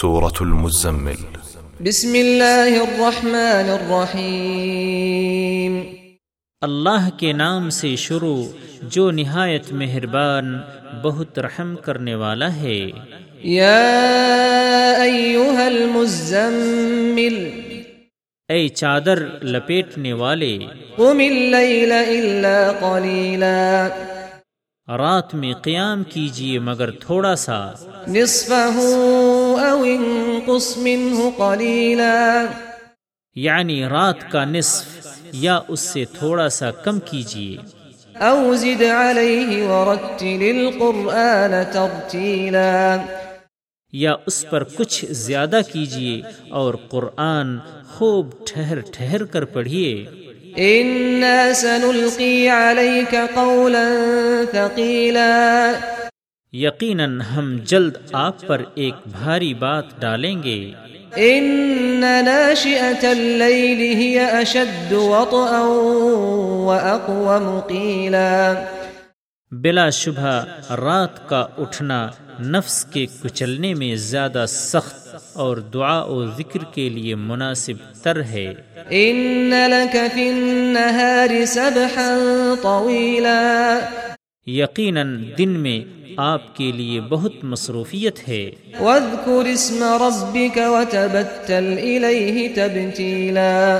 سورة المزمل. بسم الله الرحمن الرحيم اللہ کے نام سے شروع جو نہایت مہربان بہت رحم کرنے والا ہے۔ يا أيها المزمل۔ اے چادر لپیٹنے والے۔ قم الليل إلا قليلا رات میں قیام کیجیے مگر تھوڑا سا۔ نصفه أو انقص منه قليلا یعنی رات کا نصف یا اس سے تھوڑا سا کم کیجیے أو زد عليه ورتل القرآن ترتيلا یا اس پر کچھ زیادہ کیجیے اور قرآن خوب ٹھہر ٹھہر کر پڑھیے إنا سنلقي عليك قولا ثقيلا۔ یقیناً ہم جلد آپ پر ایک بھاری بات ڈالیں گے۔ إن ناشئة الليل هي أشد وطئا وأقوم قيلا بلا شبہ رات کا اٹھنا نفس کے کچلنے میں زیادہ سخت اور دعا و ذکر کے لیے مناسب تر ہے۔ إن لك في النهار سبحا طويلا یقیناً دن میں آپ کے لیے بہت مصروفیت ہے۔ واذكر اسم ربك وتبتل إليه تبتيلا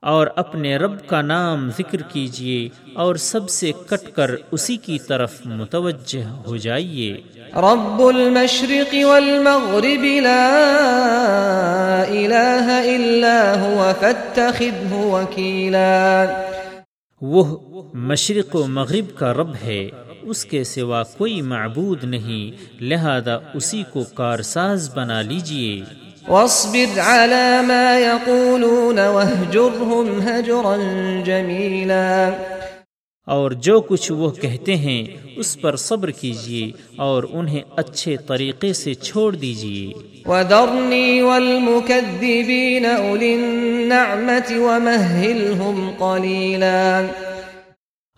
اور اپنے رب کا نام ذکر کیجیے اور سب سے کٹ کر اسی کی طرف متوجہ ہو جائیے۔ رب المشرق والمغرب لا إله إلا هو فاتخذه وكيلا۔ وہ مشرق و مغرب کا رب ہے اس کے سوا کوئی معبود نہیں لہذا اسی کو کارساز بنا لیجیے واصبر على ما يقولون واهجرهم هجرا جميلا. اور جو کچھ وہ کہتے ہیں اس پر صبر کیجیے اور انہیں اچھے طریقے سے چھوڑ دیجیے۔ وذرني والمكذبين أولي النعمة ومهلهم قليلا.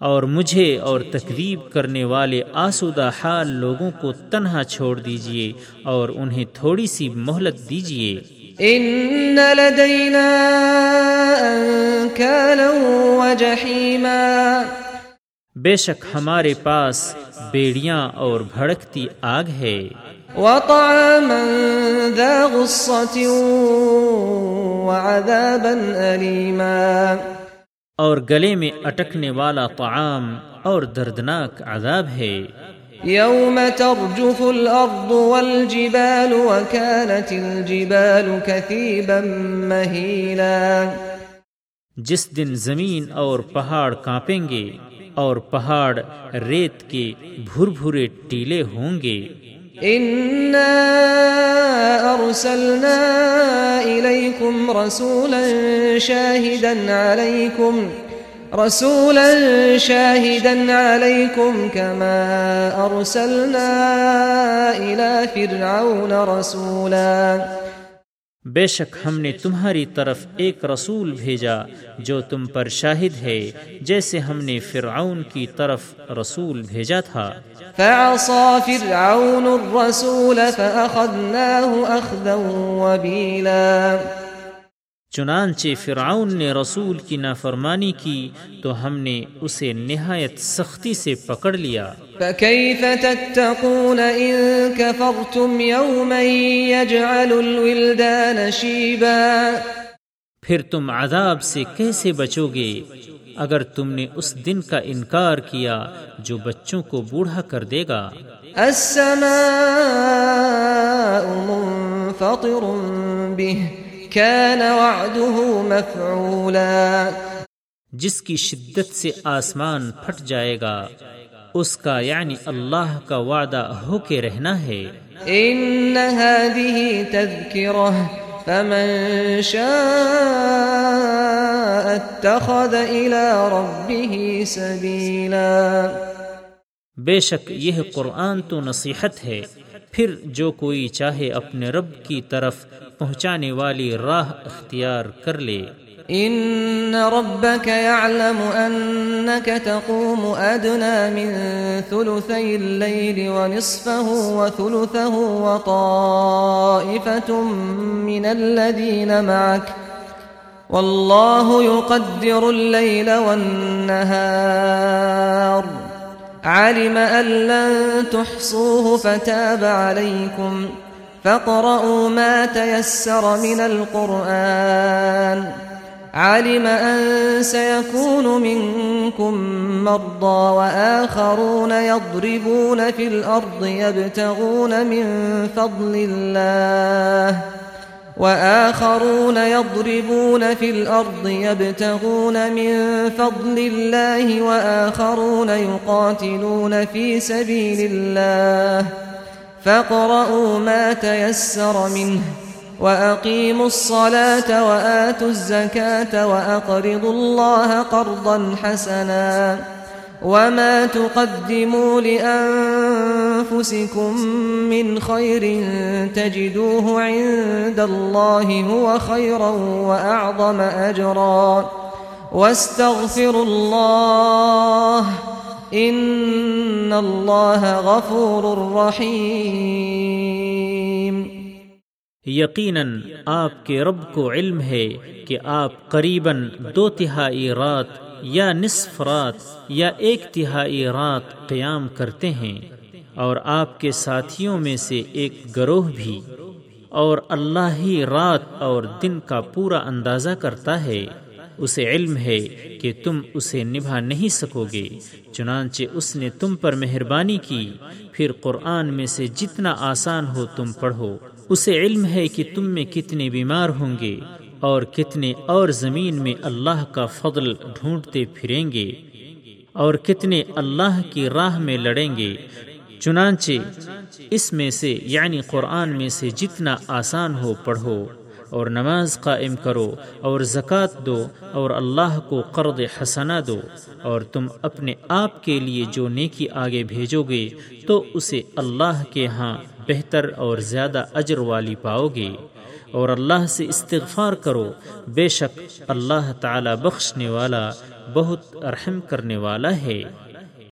اور مجھے اور تکذیب کرنے والے آسودہ حال لوگوں کو تنہا چھوڑ دیجیے اور انہیں تھوڑی سی مہلت دیجیے إن لدينا أنكالا وجحيما۔ بے شک ہمارے پاس بیڑیاں اور بھڑکتی آگ ہے۔ وطعاما ذا غصة وعذابا أليما۔ اور گلے میں اٹکنے والا طعام اور دردناک عذاب ہے۔ يوم ترجف الأرض والجبال وكانت الجبال كثيبا مهيلا جس دن زمین اور پہاڑ کانپیں گے اور پہاڑ ریت کے بھر بھرے ٹیلے ہوں گے۔ إنا أرسلنا إليكم رسولا شاهدا عليكم رسولا شاهدا عليكم كما أرسلنا إلى فرعون رسولا. بے شک ہم نے تمہاری طرف ایک رسول بھیجا جو تم پر شاہد ہے، جیسے ہم نے فرعون کی طرف رسول بھیجا تھا۔ فعصا فرعون الرسول فأخذناه أخذا وبيلا چنانچہ فرعون نے رسول کی نافرمانی کی تو ہم نے اسے نہایت سختی سے پکڑ لیا۔ فكيف تتقون إن كفرتم يوما يجعل الولدان شيبا؟ پھر تم عذاب سے کیسے بچو گے؟ اگر تم نے اس دن کا انکار کیا جو بچوں کو بوڑھا کر دے گا۔ السماء منفطر به۔ كان وعده مفعولا. جس کی شدت سے آسمان پھٹ جائے گا اس کا یعنی اللہ کا وعدہ ہو کے رہنا ہے۔ إن هذه تذكرة فمن شاء اتخذ إلى ربه سبيلا بے شک یہ قرآن تو نصیحت ہے۔ پھر جو کوئی چاہے اپنے رب کی طرف پہنچانے والی راہ اختیار کر لے۔ إن ربك يعلم أنك تقوم أدنى من ثلثي الليل ونصفه وثلثه وطائفة من الذين معك والله يقدر الليل والنهار علم أن لن تحصوه فتاب عليكم فاقرؤوا ما تيسر من القرآن علم أن سيكون منكم مرضى وآخرون يضربون في الأرض يبتغون من فضل الله وآخرون يضربون في الأرض يبتغون من فضل الله وآخرون يقاتلون في سبيل الله فاقرؤوا ما تيسر منه وأقيموا الصلاة وآتوا الزكاة وأقرضوا الله قرضا حسنا وما تقدموا لأنفسكم من خير تجدوه عند الله هو خيرا وأعظم أجرا. واستغفروا الله إن الله غفور رحيم. یقیناً آپ کے رب کو علم ہے کہ آپ قریباً دو تہائی رات یا نصف رات یا ایک تہائی رات قیام کرتے ہیں۔ اور آپ کے ساتھیوں میں سے ایک گروہ بھی اور اللہ ہی رات اور دن کا پورا اندازہ کرتا ہے۔ اسے علم ہے کہ تم اسے نبھا نہیں سکو گے چنانچہ اس نے تم پر مہربانی کی۔ پھر قرآن میں سے جتنا آسان ہو تم پڑھو۔ اسے علم ہے کہ تم میں کتنے بیمار ہوں گے اور کتنے اور زمین میں اللہ کا فضل ڈھونڈتے پھریں گے اور کتنے اللہ کی راہ میں لڑیں گے۔ چنانچہ اس میں سے یعنی قرآن میں سے جتنا آسان ہو پڑھو اور نماز قائم کرو اور زکوٰۃ دو اور اللہ کو قرض حسنا دو اور تم اپنے آپ کے لیے جو نیکی آگے بھیجو گے تو اسے اللہ کے ہاں بہتر اور زیادہ اجر والی پاؤ گے اور اللہ سے استغفار کرو۔ بے شک اللہ تعالی بخشنے والا، بہت رحم کرنے والا ہے۔